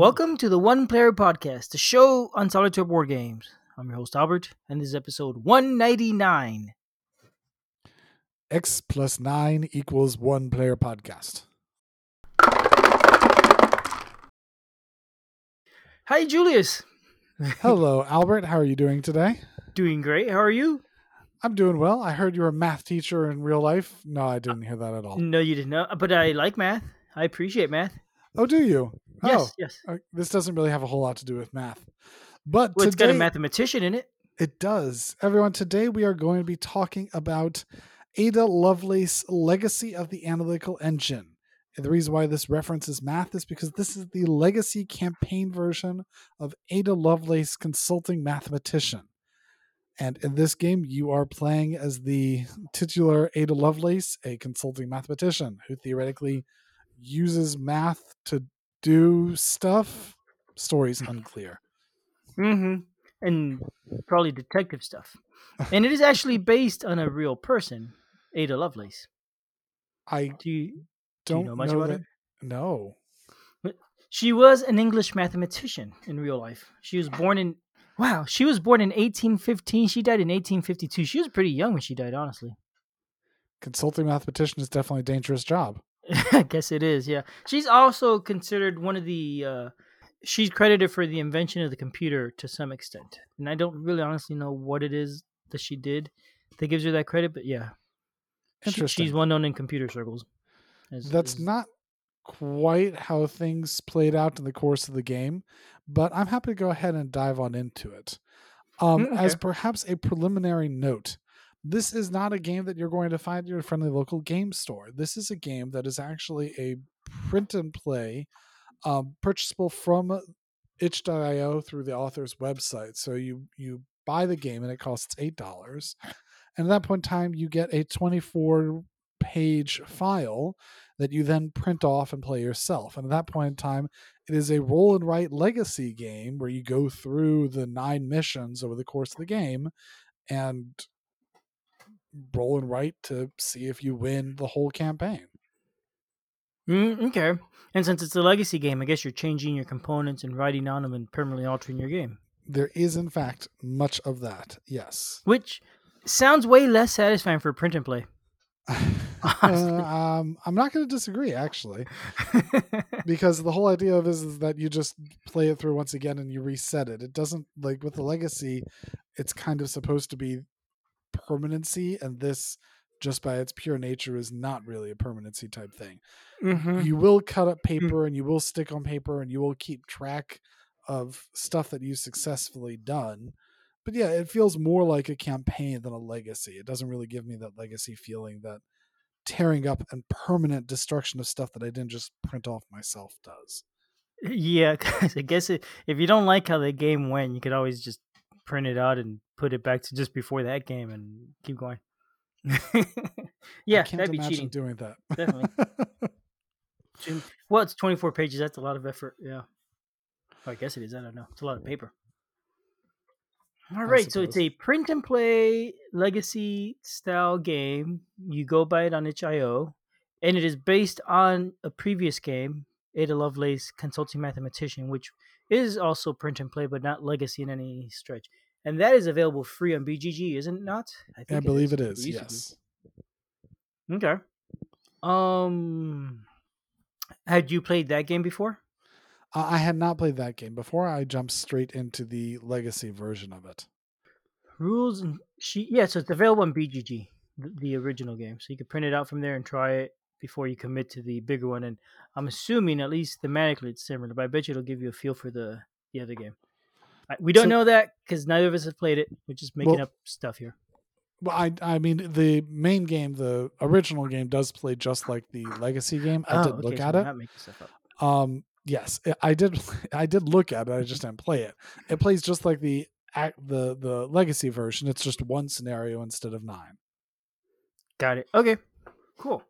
Welcome to the One Player Podcast, the show on solitaire board games. I'm your host Albert, and this is episode 199. X plus nine equals one player podcast. Hi, Julius. Hello, Albert. How are you doing today? Doing great. How are you? I'm doing well. I heard you were a math teacher in real life. No, I didn't hear that at all. No, you didn't know, but I like math. I appreciate math. Oh, do you? Yes, oh, yes. uh, This doesn't really have a whole lot to do with math. But Well, it's got a mathematician in it. it does. Everyone, today we are going to be talking about Ada Lovelace Legacy of the Analytical Engine. And the reason why this references math is because this is the legacy campaign version of Ada Lovelace Consulting Mathematician. And in this game, you are playing as the titular Ada Lovelace, a consulting mathematician who theoretically uses math to do stuff. Story's unclear. Mm-hmm. And probably detective stuff. And it is actually based on a real person, Ada Lovelace. I Do you, do you don't know much know about that. her? No. She was an English mathematician in real life. She was born in wow, she was born in 1815. She died in 1852. She was pretty young when she died, honestly. Consulting mathematician is definitely a dangerous job. I guess it is, yeah. She's also considered one of the uh she's credited for the invention of the computer to some extent. And I don't really honestly know what it is that she did that gives her that credit, but yeah. She- she's well known in computer circles. as- That's as- not quite how things played out in the course of the game, but I'm happy to go ahead and dive on into it. Um, Mm, As perhaps a preliminary note, this is not a game that you're going to find at your friendly local game store. This is a game that is actually a print and play, um, purchasable from itch.io through the author's website. So you you buy the game and it costs eight dollars, and at that point in time you get a 24 page file that you then print off and play yourself. And at that point in time, it is a roll and write legacy game where you go through the nine missions over the course of the game and roll and write to see if you win the whole campaign. Mm, okay. And since it's a legacy game, I guess you're changing your components and writing on them and permanently altering your game. There is, in fact, much of that. Yes. Which sounds way less satisfying for print and play. Uh, um, I'm not going to disagree, actually, because the whole idea of is, is that you just play it through once again and you reset it. It doesn't like with the legacy, it's kind of supposed to be permanency, and this, just by its pure nature, is not really a permanency type thing. Mhm. You will cut up paper and you will stick on paper and you will keep track of stuff that you've successfully done. But yeah, it feels more like a campaign than a legacy. It doesn't really give me that legacy feeling that tearing up and permanent destruction of stuff that I didn't just print off myself does. Yeah, I guess if you don't like how the game went, you could always just print it out and put it back to just before that game and keep going. yeah, that'd be cheating. doing that. Definitely. Well, it's 24 pages. That's a lot of effort. Yeah. I guess it is. I don't know. It's a lot of paper. All right, So it's a print and play legacy style game. You go by it on itch.io. And it is based on a previous game, Ada Lovelace Consulting Mathematician, which is also print and play, but not legacy in any stretch. And that is available free on BGG, isn't it not? I believe it Or is. used. Yes. Okay. Um, had you played that game before? Uh, I had not played that game before. I jumped straight into the legacy version of it. Rules and she yeah, so it's available on BGG, the, the original game. So you can print it out from there and try it before you commit to the bigger one. And I'm assuming at least thematically it's similar, but I bet you it'll give you a feel for the the other game. We don't So- know that because neither of us have played it. We're just making Well- up stuff here. Well, I I mean the main game, the original game, does play just like the legacy game. I Oh, did okay, look so at it. Not stuff up. Um, yes, I- did. I did look at it. I just didn't play it. It plays just like the the the legacy version. It's just one scenario instead of nine. Got it. Okay. Cool.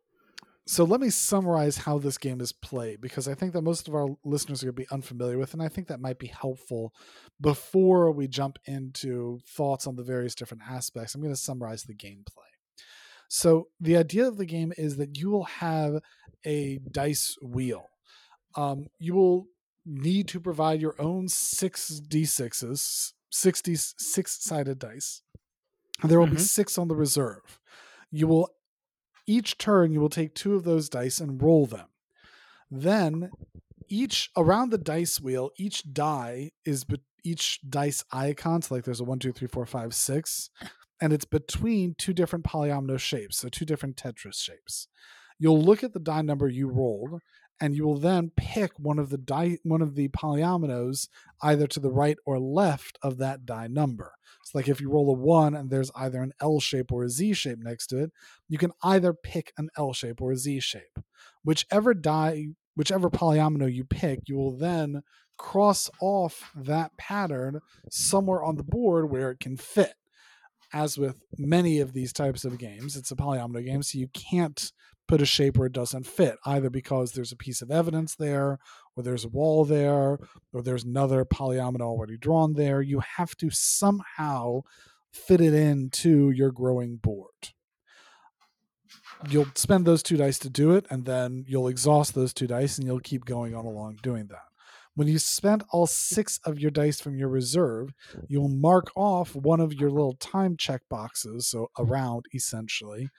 So let me summarize how this game is played because I think that most of our listeners are going to be unfamiliar with, and I think that might be helpful before we jump into thoughts on the various different aspects. I'm going to summarize the gameplay. So the idea of the game is that you will have a dice wheel. Um, you will need to provide your own six d6s, 60 six sided dice. And there will be Mhm. six on the reserve. You will each turn you will take two of those dice and roll them. Then each around the dice wheel, each die is be, each dice icon. So like there's a one, two, three, four, five, six, and it's between two different polyomino shapes, so two different Tetris shapes. You'll look at the die number you rolled, and you will then pick one of the die one of the polyominoes either to the right or left of that die number. So like if you roll a one and there's either an L shape or a Z shape next to it, you can either pick an L shape or a Z shape. Whichever die, whichever polyomino you pick, you will then cross off that pattern somewhere on the board where it can fit. As with many of these types of games, it's a polyomino game, so you can't put a shape where it doesn't fit, either because there's a piece of evidence there, or there's a wall there, or there's another polyomino already drawn there. You have to somehow fit it into your growing board. You'll spend those two dice to do it, and then you'll exhaust those two dice, and you'll keep going on along doing that. When you spend all six of your dice from your reserve, you'll mark off one of your little time check boxes, so a round essentially.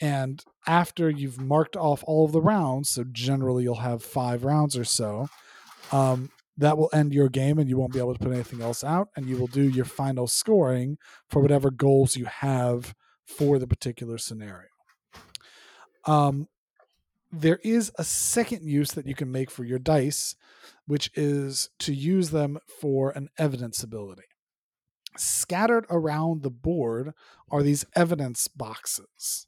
And after you've marked off all of the rounds, so generally you'll have five rounds or so, um, that will end your game and you won't be able to put anything else out. And you will do your final scoring for whatever goals you have for the particular scenario. Um, there is a second use that you can make for your dice, which is to use them for an evidence ability. Scattered around the board are these evidence boxes.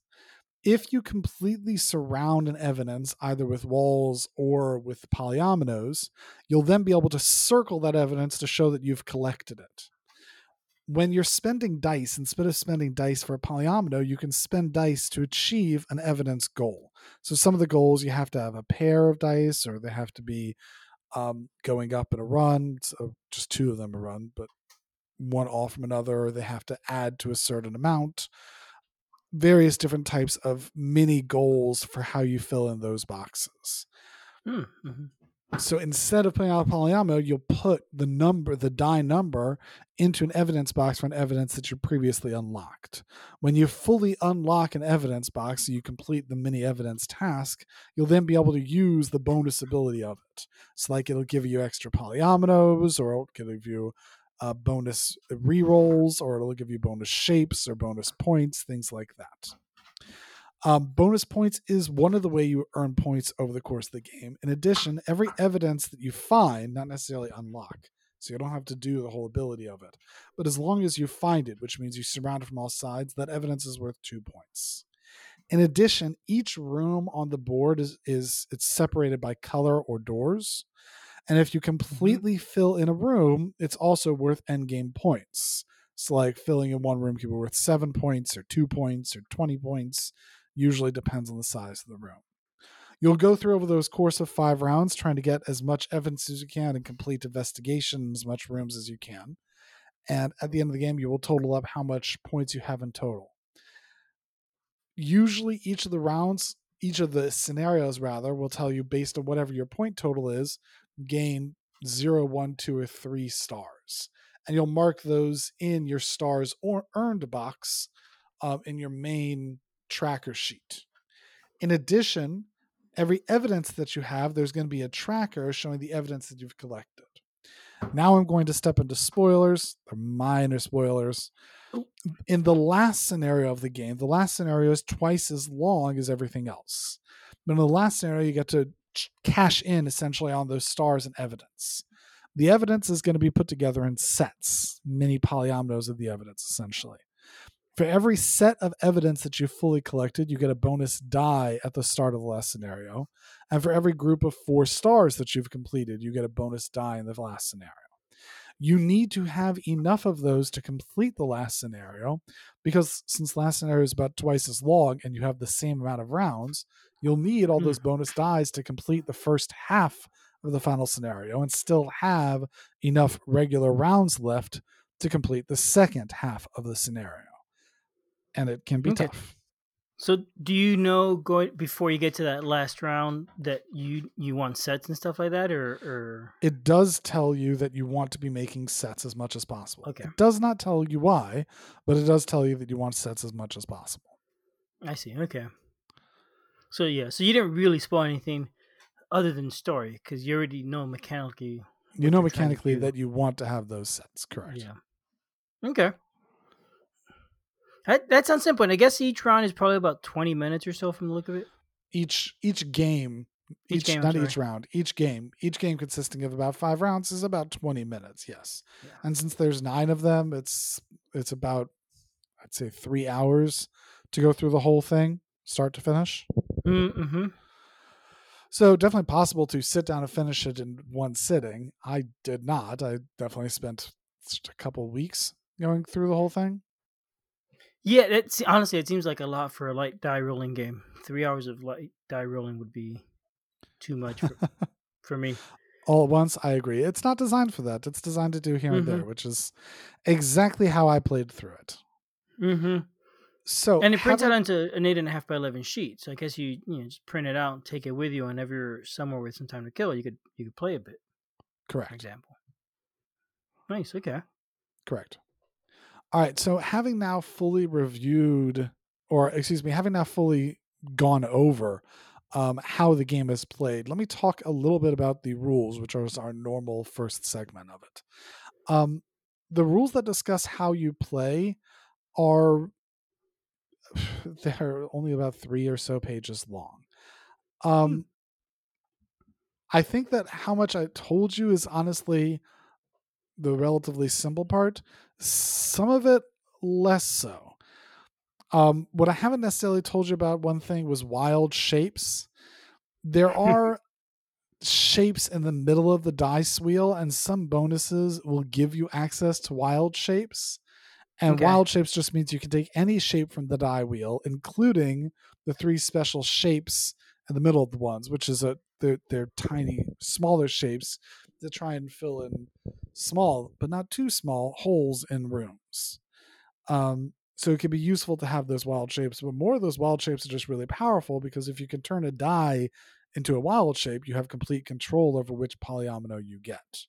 If you completely surround an evidence, either with walls or with polyominoes, you'll then be able to circle that evidence to show that you've collected it when you're spending dice, instead of spending dice for a polyomino, you can spend dice to achieve an evidence goal. So some of the goals you have to have a pair of dice, or they have to be um, going up in a run. So just two of them a run, but one off from another. Or they have to add to a certain amount. Various different types of mini goals for how you fill in those boxes. Mm-hmm. So instead of putting out a polyomino, you'll put the number, the die number, into an evidence box for an evidence that you previously unlocked. When you fully unlock an evidence box, so you complete the mini evidence task, you'll then be able to use the bonus ability of it. So, like, it'll give you extra polyominoes, or it'll give you uh, bonus rerolls, or it'll give you bonus shapes or bonus points, things like that. Um, bonus points is one of the way you earn points over the course of the game. In addition, every evidence that you find, not necessarily unlock, so you don't have to do the whole ability of it, but as long as you find it, which means you surround it from all sides, that evidence is worth two points. In addition, each room on the board is is it's separated by color or doors. And if you completely mm-hmm. fill in a room, it's also worth endgame points. So like filling in one room can be worth seven points or two points or 20 points usually depends on the size of the room. You'll go through over those course of five rounds, trying to get as much evidence as you can and complete investigation as much rooms as you can. And at the end of the game, you will total up how much points you have in total. Usually, each of the rounds, each of the scenarios, rather, will tell you based on whatever your point total is, gain zero, one, two, or three stars. And you'll mark those in your stars or earned box uh, in your main tracker sheet. In addition, every evidence that you have, there's going to be a tracker showing the evidence that you've collected. Now I'm going to step into spoilers, they're minor spoilers. In the last scenario of the game, the last scenario is twice as long as everything else. But in the last scenario, you get to cash in essentially on those stars and evidence. The evidence is going to be put together in sets, mini polyominoes of the evidence, essentially. For every set of evidence that you've fully collected, you get a bonus die at the start of the last scenario. And for every group of four stars that you've completed, you get a bonus die in the last scenario. You need to have enough of those to complete the last scenario because since last scenario is about twice as long and you have the same amount of rounds, you'll need all those hmm. bonus dies to complete the first half of the final scenario and still have enough regular rounds left to complete the second half of the scenario and it can be okay. tough. So do you know going before you get to that last round that you you want sets and stuff like that, or or It does tell you that you want to be making sets as much as possible. Okay. It does not tell you why, but it does tell you that you want sets as much as possible. I see. Okay. So yeah, so you didn't really spoil anything other than story because you already know mechanically. You know you're trying to mechanically that you want to have those sets, correct? Yeah. Okay. That that sounds simple. And I guess each round is probably about twenty minutes or so from the look of it. Each each game, Each each, game, not each round, each game, each game consisting of about five rounds is about twenty minutes. Yes, Yeah. and since there's nine of them, it's it's about I'd say three hours to go through the whole thing, start to finish. Mm-hmm. So definitely possible to sit down and finish it in one sitting. I did not. I definitely spent just a couple weeks going through the whole thing. Yeah, that's honestly, it seems like a lot for a light die rolling game. Three hours of light die rolling would be too much for, for me. All at once, I agree. It's not designed for that. It's designed to do here and there, which is exactly how I played through it. Mm-hmm. So And it prints out onto an eight and a half by eleven sheet. So I guess you you know just print it out and take it with you, and if you're somewhere with some time to kill, you could you could play a bit. For correct. example. Nice. Okay. Correct. All right. So having now fully reviewed, or excuse me, having now fully gone over um, how the game is played, let me talk a little bit about the rules, which is our normal first segment of it. Um, the rules that discuss how you play are they're only about three or so pages long. Um, I think that how much I told you is honestly the relatively simple part. Some of it less so. Um, what I haven't necessarily told you about one thing was wild shapes. There are shapes in the middle of the dice wheel, and some bonuses will give you access to wild shapes. And Okay. wild shapes just means you can take any shape from the die wheel, including the three special shapes in the middle of the ones, which is a they're, they're tiny, smaller shapes to try and fill in small, but not too small, holes in rooms. Um, so it can be useful to have those wild shapes, but more of those wild shapes are just really powerful because if you can turn a die into a wild shape, you have complete control over which polyomino you get.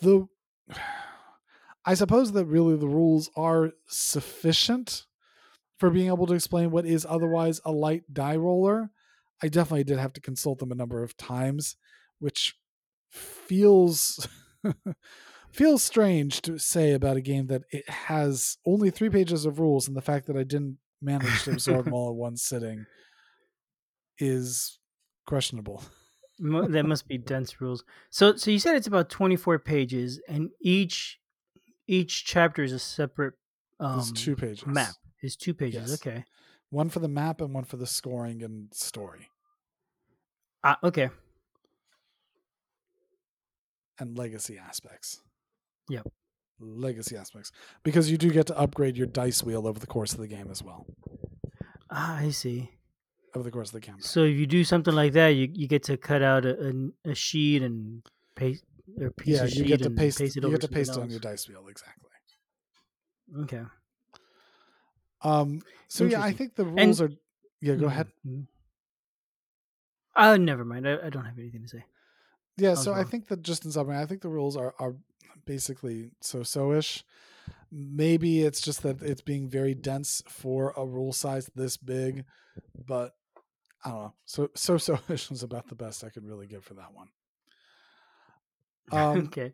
The I suppose that really the rules are sufficient for being able to explain what is otherwise a light die roller. I definitely did have to consult them a number of times, which feels feels strange to say about a game that it has only three pages of rules and the fact that I didn't manage to absorb them all in one sitting is questionable. That must be dense rules. So so you said it's about twenty four pages, and each each chapter is a separate um, There's two pages. map. Is two pages. Yes. Okay. One for the map and one for the scoring and story Ah, okay. and legacy aspects. Yep. Legacy aspects. Because you do get to upgrade your dice wheel over the course of the game as well. Ah, I see. Over the course of the campaign. So if you do something like that, you, you get to cut out a, a, a sheet and paste or piece yeah, of you sheet get to and paste, paste it you get to paste it on your dice wheel, exactly. Okay. Um so yeah, I think the rules are yeah, go Mhm, ahead. mhm. Oh, never mind. I, I don't have anything to say. Yeah, was so I think that just in summary, I think the rules are are basically so so ish. Maybe it's just that it's being very dense for a rule size this big, but I don't know. So so so ish is about the best I could really give for that one. Um, okay.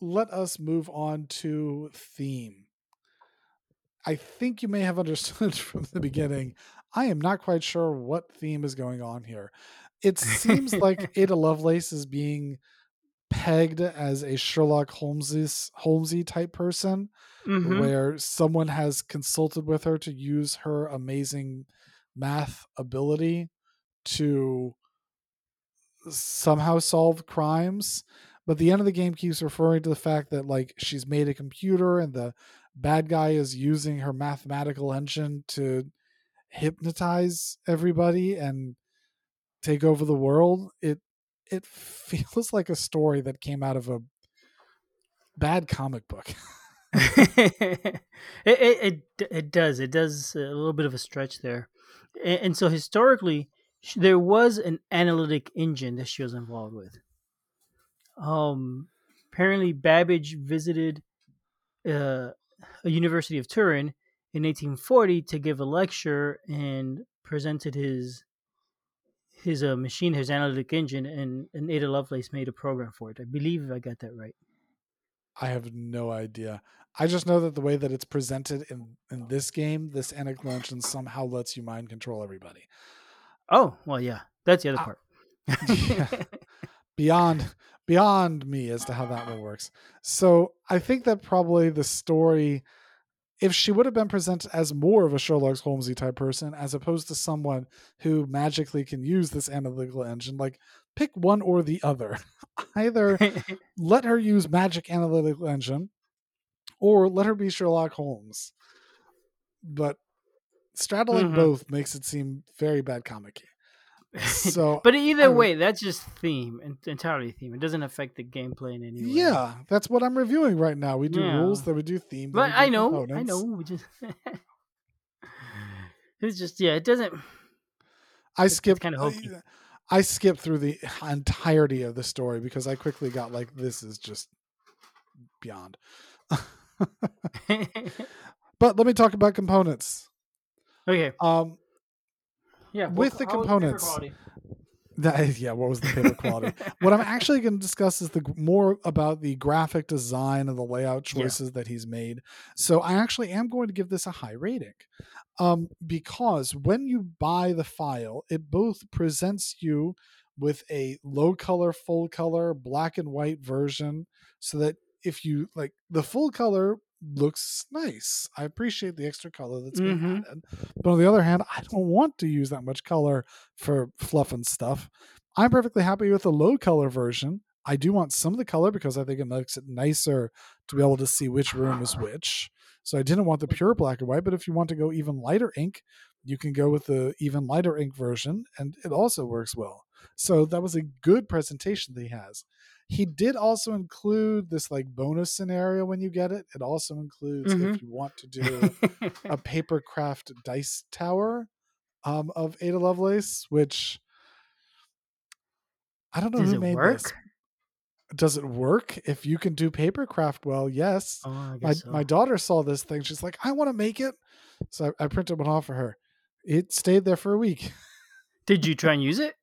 let us move on to theme. I think you may have understood from the beginning. I am not quite sure what theme is going on here. It seems like Ada Lovelace is being pegged as a Sherlock Holmes Holmesy type person, Mhm. where someone has consulted with her to use her amazing math ability to somehow solve crimes but the end of the game keeps referring to the fact that like she's made a computer and the bad guy is using her mathematical engine to hypnotize everybody and take over the world. It it feels like a story that came out of a bad comic book. It, it, it it does. It does a little bit of a stretch there, and, and so historically there was an analytic engine that she was involved with. Um, apparently Babbage visited uh, a University of Turin in 1840 to give a lecture and presented his his uh, machine, his analytic engine, and, and Ada Lovelace made a program for it. I believe I got that right. I have no idea. I just know that the way that it's presented in in this game, this analytic engine somehow lets you mind control everybody. Oh well, yeah, that's the other Uh, part. yeah. beyond beyond me as to how that one works. So I think that probably the story, if she would have been presented as more of a Sherlock Holmesy type person, as opposed to someone who magically can use this analytical engine, like pick one or the other. Either let her use magic analytical engine, or let her be Sherlock Holmes. But straddling Mhm. both makes it seem very bad comic. So but either I would- way, that's just theme, en- entirely theme. It doesn't affect the gameplay in any way. Yeah, that's what I'm reviewing right now. We do Yeah. rules, that we do theme. but do I know, I know. we just it's just yeah, it doesn't. I skip kinda hokey. I skipped through the entirety of the story because I quickly got like, this is just beyond. but let me talk about components. Okay, Um, yeah. With what- the components, that, yeah, what was the paper quality? what I'm actually going to discuss is the more about the graphic design and the layout Yeah. choices that he's made. So I actually am going to give this a high rating. Um, because when you buy the file, it both presents you with a low color, full color, black and white version, so that if you like the full color looks nice. I appreciate the extra color that's being Mhm. added. But on the other hand, I don't want to use that much color for fluff and stuff. I'm perfectly happy with the low color version. I do want some of the color because I think it makes it nicer to be able to see which room is which. So I didn't want the pure black and white, but if you want to go even lighter ink, you can go with the even lighter ink version and it also works well. So that was a good presentation that he has. He did also include this like bonus scenario when you get it. It also includes if Mhm. you want to do a paper craft dice tower um, of Ada Lovelace, which I don't know Does who it made work? this. Does it work? If you can do paper craft well, yes. Oh, my so. my daughter saw this thing. She's like, I want to make it. So I, I printed one off for her. It stayed there for a week. Did you try and use it?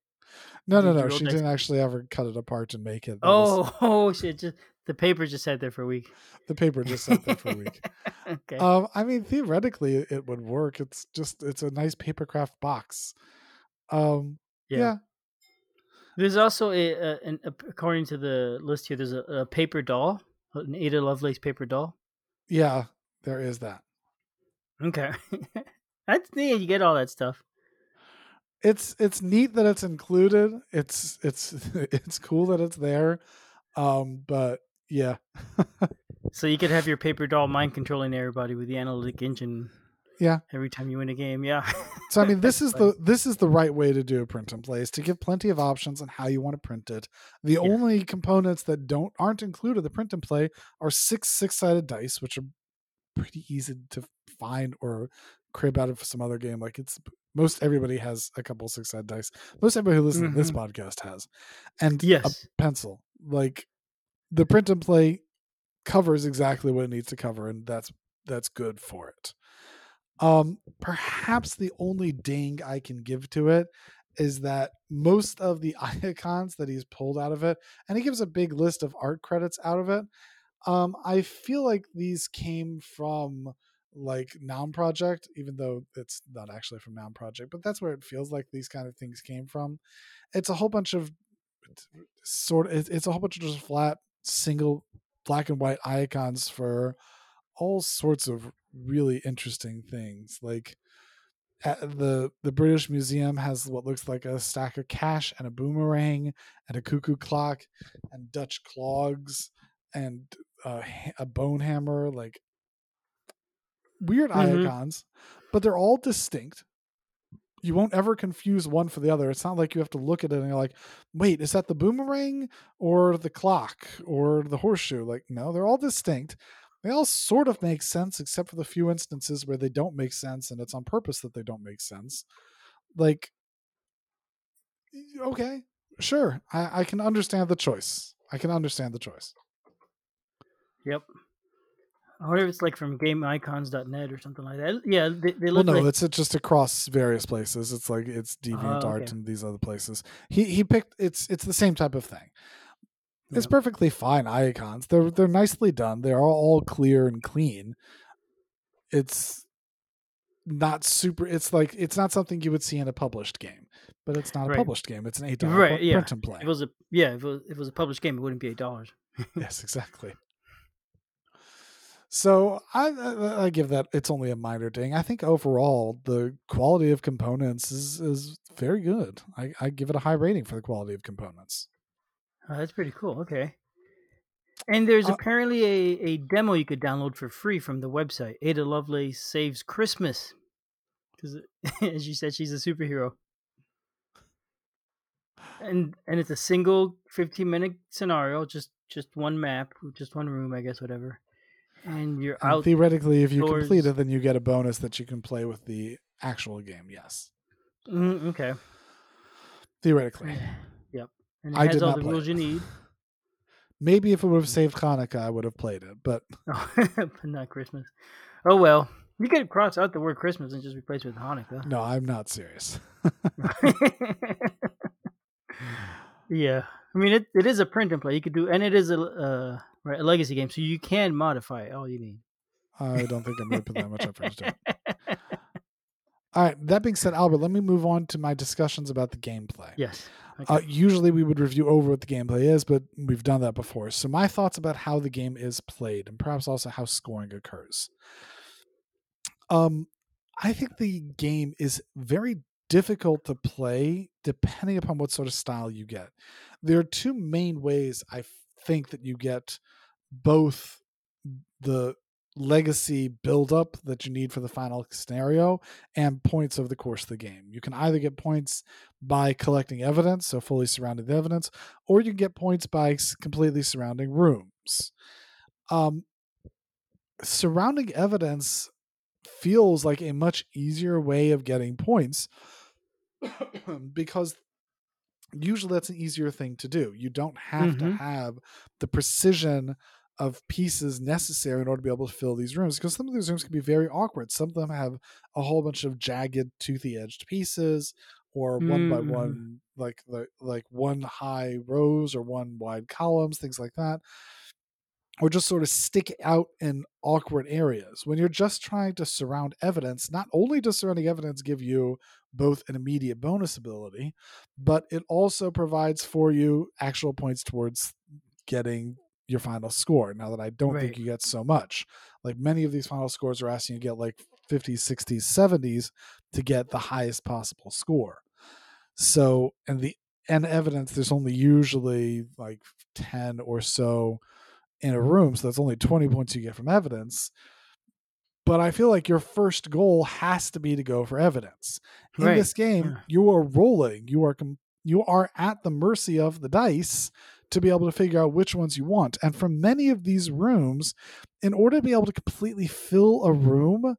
No, no, no. She didn't actually ever cut it apart and make it. That was- Oh, oh shit! Just the paper just sat there for a week. the paper just sat there for a week. okay. Um, I mean, theoretically, it- it would work. It's just it's a nice paper craft box. Um, yeah. yeah. There's also a, a an, according to the list here. There's a, a paper doll, an Ada Lovelace paper doll. yeah, there is that. Okay, that's neat. You get all that stuff. It's it's neat that it's included. It's it's it's cool that it's there. Um, but yeah, So you could have your paper doll mind controlling everybody with the analytic engine. Yeah. Every time you win a game, yeah. so I mean, this is the this is the right way to do a print and play is to give plenty of options on how you want to print it. The only components that don't aren't included in the print and play are six six sided dice, which are pretty easy to find or crib out of some other game. Like it's most everybody has a couple six sided dice. Most everybody who listens to this podcast has, and yes. a pencil. Like the print and play covers exactly what it needs to cover, and that's that's good for it. Um, perhaps the only ding I can give to it is that most of the icons that he's pulled out of it, and he gives a big list of art credits out of it. Um, I feel like these came from like Noun Project, even though it's not actually from Noun Project, but that's where it feels like these kind of things came from. It's a whole bunch of sort of it's a whole bunch of just flat single black and white icons for all sorts of really interesting things like at the the British Museum has what looks like a stack of cash and a boomerang and a cuckoo clock and Dutch clogs and uh, ha- a bone hammer like weird Mhm. icons but they're all distinct you won't ever confuse one for the other. It's not like you have to look at it and you're like, wait, is that the boomerang or the clock or the horseshoe? Like, no, they're all distinct. they all sort of make sense except for the few instances where they don't make sense and it's on purpose that they don't make sense like okay sure i, I can understand the choice i can understand the choice Yep. I wonder if it's like from GameIcons.net or something like that. Yeah, they, they well look no like it's just across various places it's like it's oh, DeviantArt Oh, okay. and these other places he he picked it's it's the same type of thing it's perfectly fine icons they're they're nicely done they're all, all clear and clean it's not super it's like it's not something you would see in a published game but it's not a Right. published game it's an eight dollar Right, yeah. print and play if it was a yeah, if it was, if it was a published game, it wouldn't be eight dollars. yes exactly so I, I i give that it's only a minor ding i think overall the quality of components is is very good i, I give it a high rating for the quality of components Oh, that's pretty cool. Okay. And there's Uh, apparently a, a demo you could download for free from the website. Ada Lovelace saves Christmas. Because, as you said, she's a superhero. And and it's a single 15 minute scenario, just just one map, just one room, I guess, whatever. And you're and out. theoretically if you complete it then you get a bonus that you can play with the actual game yes Mm, okay. theoretically Yep. And it I has did all the rules it. you need. maybe if it would have saved hanukkah i would have played it but but not Christmas. Oh well. You could cross out the word Christmas and just replace it with Hanukkah. no i'm not serious yeah, I mean it, it is a print and play. You could do, and it is a uh, right a legacy game, so you can modify it all you need. i don't think i'm going to put that much effort into it all right that being said albert let me move on to my discussions about the gameplay yes. Uh, usually we would review over what the gameplay is, but we've done that before. So my thoughts about how the game is played and perhaps also how scoring occurs. Um, I think the game is very difficult to play depending upon what sort of style you get. There are two main ways I think that you get both the legacy build-up that you need for the final scenario and points over the course of the game. You can either get points by collecting evidence, so fully surrounding the evidence, or you can get points by completely surrounding rooms. Um, surrounding evidence feels like a much easier way of getting points because usually that's an easier thing to do. You don't have to Mhm. have the precision of pieces necessary in order to be able to fill these rooms because some of these rooms can be very awkward. Some of them have a whole bunch of jagged, toothy edged pieces or one by one like the like one high rows or one wide columns, things like that. Or just sort of stick out in awkward areas. When you're just trying to surround evidence, not only does surrounding evidence give you both an immediate bonus ability, but it also provides for you actual points towards getting your final score. Now that I don't think you get so much. Like many of these final scores are asking you to get like 50s, 60s, 70s to get the highest possible score. So, and the and evidence, there's only usually like 10 or so in a room. So that's only 20 points you get from evidence. But I feel like your first goal has to be to go for evidence. In Right, this game, yeah. you are rolling. You are com- you are at the mercy of the dice to be able to figure out which ones you want. And from many of these rooms, in order to be able to completely fill a room,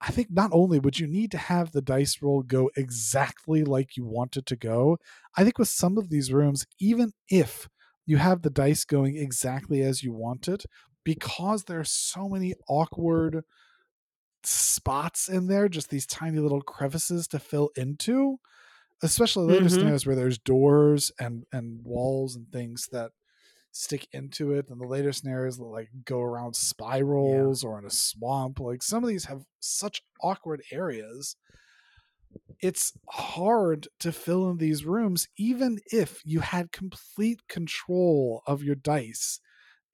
I think not only would you need to have the dice roll go exactly like you want it to go, I think with some of these rooms, even if you have the dice going exactly as you want it, because there are so many awkward spots in there, just these tiny little crevices to fill into, especially later Mhm. scenarios where there's doors and and walls and things that stick into it and the later scenarios that like go around spirals or in a swamp like some of these have such awkward areas it's hard to fill in these rooms even if you had complete control of your dice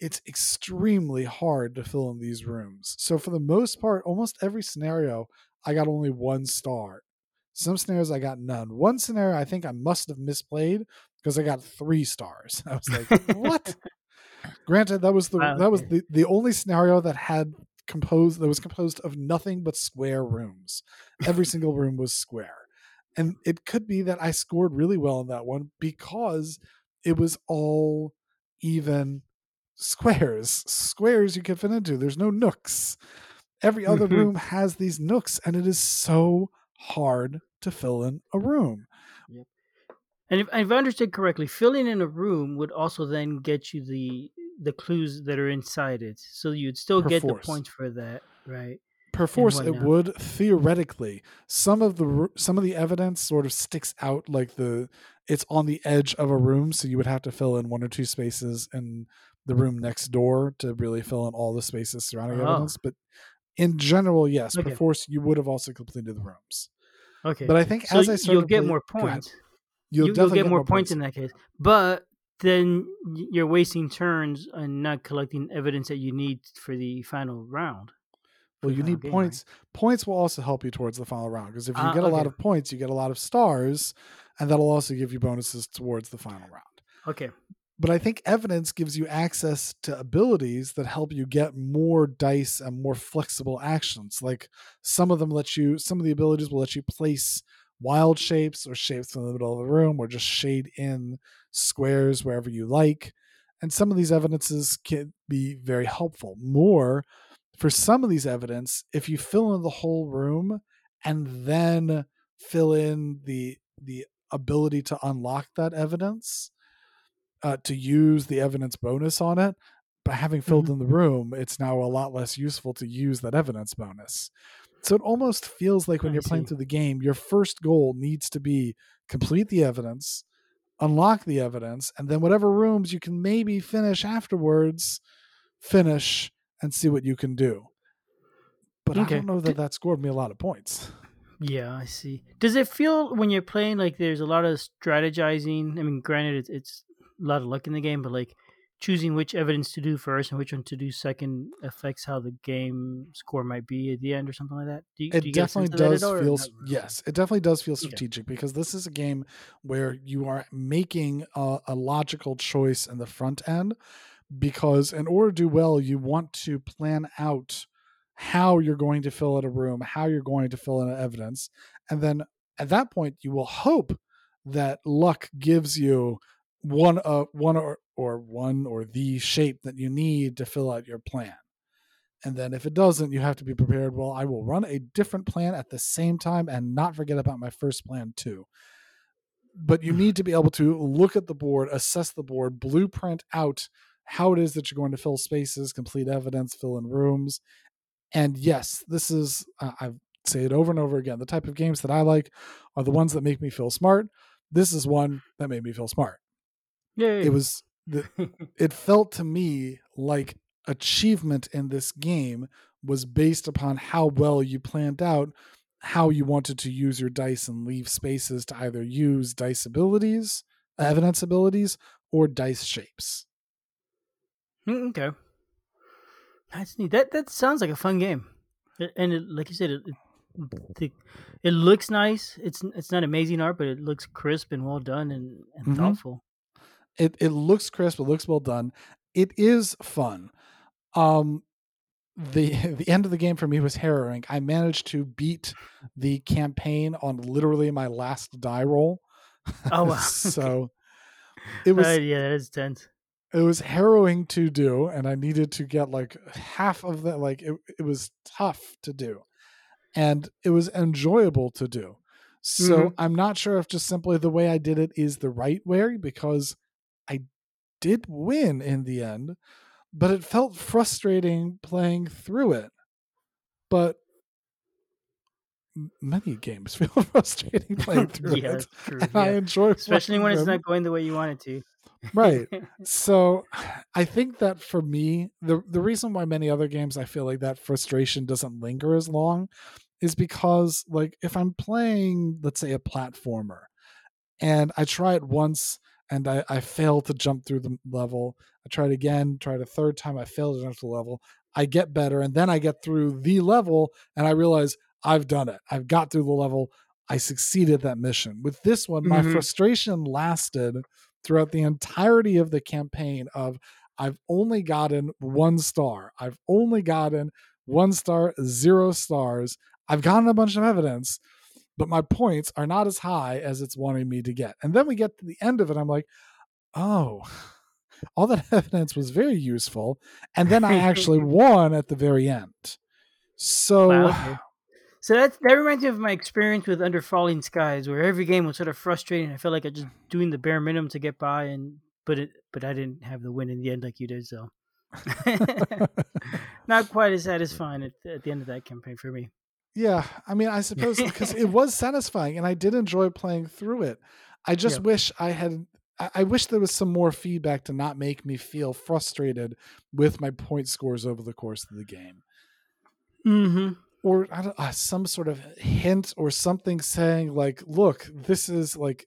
it's extremely hard to fill in these rooms. So for the most part almost every scenario i got only one star. Some scenarios i got none. One scenario i think i must have misplayed because i got three stars. I was like what? Granted that was the Wow, that was the, the only scenario that had composed that was composed of nothing but square rooms every single room was square and it could be that i scored really well in that one because it was all even squares, squares you can fit into. There's no nooks. Every other Mhm. room has these nooks, and it is so hard to fill in a room. And if, if I understood correctly, filling in a room would also then get you the the clues that are inside it, so you'd still get the Perforce. points for that, right? perforce it would theoretically some of the some of the evidence sort of sticks out like the it's on the edge of a room so you would have to fill in one or two spaces in the room next door to really fill in all the spaces surrounding Oh. evidence but in general yes Okay. perforce you would have also completed the rooms Okay, but i think so as i started you'll to get play- more points. you'll, you, will definitely get, more points, in that case, but then you're wasting turns and not collecting evidence that you need for the final round. Well, you need game, right? points. Points will also help you towards the final round because if you Ah, get a lot of points, you get a lot of stars, and that'll also give you bonuses towards the final round. Okay, But I think evidence gives you access to abilities that help you get more dice and more flexible actions. Like some of them let you, some of the abilities will let you place wild shapes or shapes in the middle of the room or just shade in squares wherever you like. And some of these evidences can be very helpful. More for some of these evidence, if you fill in the whole room and then fill in the the ability to unlock that evidence, uh, to use the evidence bonus on it, by having filled in the room, it's now a lot less useful to use that evidence bonus. So it almost feels like when you're playing through the game, your first goal needs to be complete the evidence, unlock the evidence, and then whatever rooms you can maybe finish afterwards, finish and see what you can do. But I don't know that that scored me a lot of points. yeah, I see. Does it feel when you're playing like there's a lot of strategizing? I mean, granted, it's, it's a lot of luck in the game, but like choosing which evidence to do first and which one to do second affects how the game score might be at the end or something like that. Do you, it do you get a sense definitely does all, feel really? yes it definitely does feel Okay. strategic because this is a game where you are making a, a logical choice in the front end because in order to do well you want to plan out how you're going to fill out a room how you're going to fill in evidence and then at that point you will hope that luck gives you one uh, one or or one or the shape that you need to fill out your plan and then if it doesn't, you have to be prepared. Well, I will run a different plan at the same time and not forget about my first plan too. But you need to be able to look at the board, assess the board, blueprint out how it is that you're going to fill spaces, complete evidence, fill in rooms. And yes, this is, uh, I say it over and over again, the type of games that I like are the ones that make me feel smart. This is one that made me feel smart. Yeah, It was the, it felt to me like achievement in this game was based upon how well you planned out how you wanted to use your dice and leave spaces to either use dice abilities, evidence abilities, or dice shapes. Mm, okay. That's neat. That that sounds like a fun game, and it, like you said, it, it it looks nice. It's it's not amazing art, but it looks crisp and well done and, and Mhm. thoughtful. It it looks crisp, it looks well done. It is fun. Um the the end of the game for me was harrowing. I managed to beat the campaign on literally my last die roll. Oh, wow. so it was Uh, yeah, that is tense. it was harrowing to do and i needed to get like half of that like it, it was tough to do and it was enjoyable to do so Mhm. i'm not sure if just simply the way i did it is the right way because did win in the end but it felt frustrating playing through it but many games feel frustrating playing through yeah, it true. and i enjoy Especially when it's them. not going the way you want it to. right so i think that for me the the reason why many other games i feel like that frustration doesn't linger as long is because like if i'm playing let's say a platformer and i try it once and i i fail to jump through the level i it again it a third time i fail to jump the level i get better and then i get through the level and i realize i've done it i've got through the level i succeeded that mission with this one my Mhm. frustration lasted throughout the entirety of the campaign of I've only gotten one star. I've only gotten one star, zero stars. I've gotten a bunch of evidence, but my points are not as high as it's wanting me to get. And then we get to the end of it. I'm like, oh, all that evidence was very useful. And then I actually won at the very end. So Wow. So that that reminds me of my experience with Under Falling Skies, where every game was sort of frustrating. I felt like I was just doing the bare minimum to get by, and but it but I didn't have the win in the end like you did. So not quite as satisfying at, at the end of that campaign for me. Yeah, I mean, I suppose because it was satisfying and I did enjoy playing through it. I just Yeah. wish I had. I wish there was some more feedback to not make me feel frustrated with my point scores over the course of the game, Mm-hmm. or I don't, uh, some sort of hint or something saying like, "Look, this is like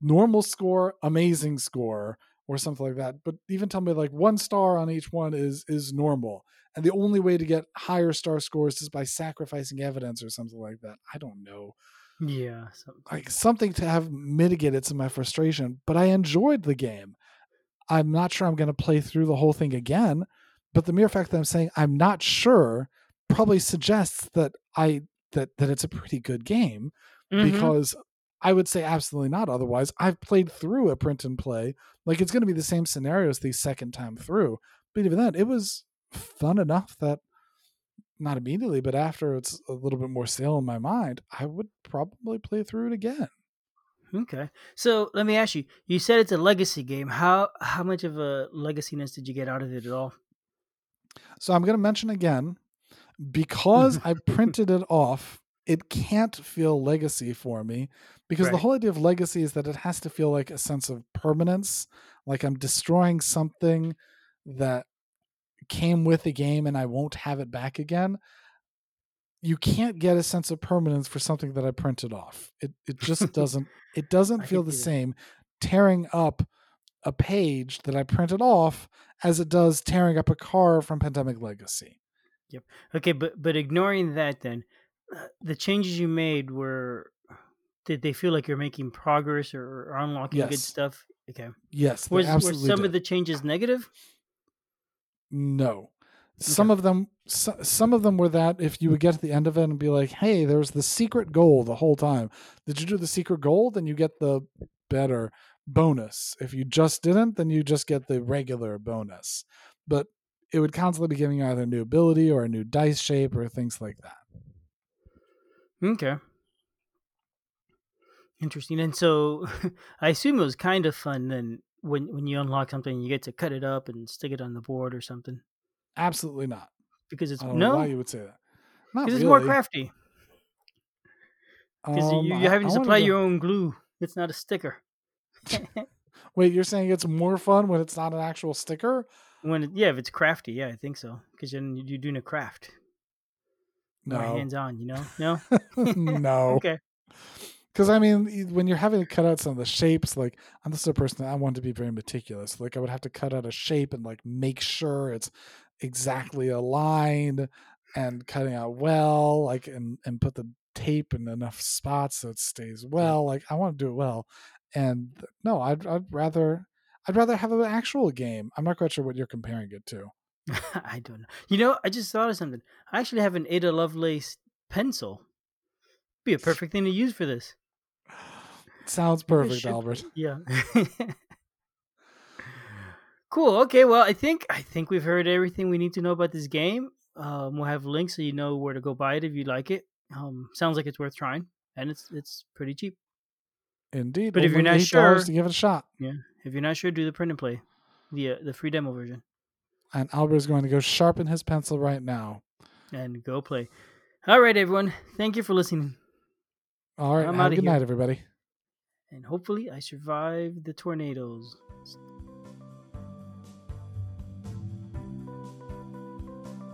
normal score, amazing score," or something like that. But even tell me like one star on each one is is normal, and the only way to get higher star scores is by sacrificing evidence or something like that. I don't know Yeah. So, like something to have mitigated some of my frustration, but I enjoyed the game. I'm not sure I'm going to play through the whole thing again, but the mere fact that I'm saying I'm not sure probably suggests that I that that it's a pretty good game Mhm. because I would say absolutely not otherwise. I've played through a print and play. Like it's going to be the same scenarios the second time through. But even then, it was fun enough that not immediately, but after it's a little bit more stale in my mind, I would probably play through it again. Okay. So let me ask you. You said it's a legacy game. How how much of a legaciness did you get out of it at all? So I'm going to mention again because I printed it off, it can't feel legacy for me because the whole idea of legacy is that it has to feel like a sense of permanence, like I'm destroying something that came with the game and I won't have it back again. You can't get a sense of permanence for something that I printed off. It it just doesn't it doesn't feel the same tearing up a page that I printed off as it does tearing up a car from Pandemic Legacy. Yep. Okay, but but ignoring that, then Uh, the changes you made were did they feel like you're making progress or, or unlocking good stuff? Okay. Yes, Was were some did. of the changes negative? No. Some of them so, some of them were that if you would get to the end of it and be like, "Hey, there's the secret goal the whole time. Did you do the secret goal? Then you get the better bonus. If you just didn't, then you just get the regular bonus." But it would constantly be giving you either a new ability or a new dice shape or things like that. Okay. Interesting. And so I assume it was kind of fun then when when you unlock something you get to cut it up and stick it on the board or something. Absolutely not. Because it's I don't know no why you would say that. Because really. it's more crafty. Because Um, you, you're having to supply your own glue. It's not a sticker. Wait, you're saying it's more fun when it's not an actual sticker? when it, yeah, if it's crafty, yeah, I think so. Because then you're doing a craft. More No. hands on, you know? No? no. Okay. Because I mean, when you're having to cut out some of the shapes, like I'm the sort of person that I want to be very meticulous. Like I would have to cut out a shape and like make sure it's exactly aligned and cutting out well, like and and put the tape in enough spots so it stays well. Like I want to do it well. And no, I'd I'd rather I'd rather have an actual game. I'm not quite sure what you're comparing it to. I don't know. You know, I just thought of something. I actually have an Ada Lovelace pencil. Be a perfect thing to use for this. Sounds perfect, Albert. Yeah. cool. Okay. Well, I think I think we've heard everything we need to know about this game. Um, we'll have links so you know where to go buy it if you like it. Um, sounds like it's worth trying, and it's it's pretty cheap. Indeed. But if you're not sure- to give it a shot. Yeah. If you're not sure, do the print and play, the uh, the free demo version, And Albert is going to go sharpen his pencil right now. and go play. All right, everyone. Thank you for listening, All right. I'm have a good here. night, everybody. and hopefully, I survive the tornadoes.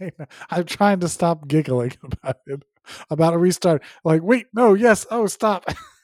I'm trying to stop giggling about it, about a restart. Like, wait, no, yes, oh, stop.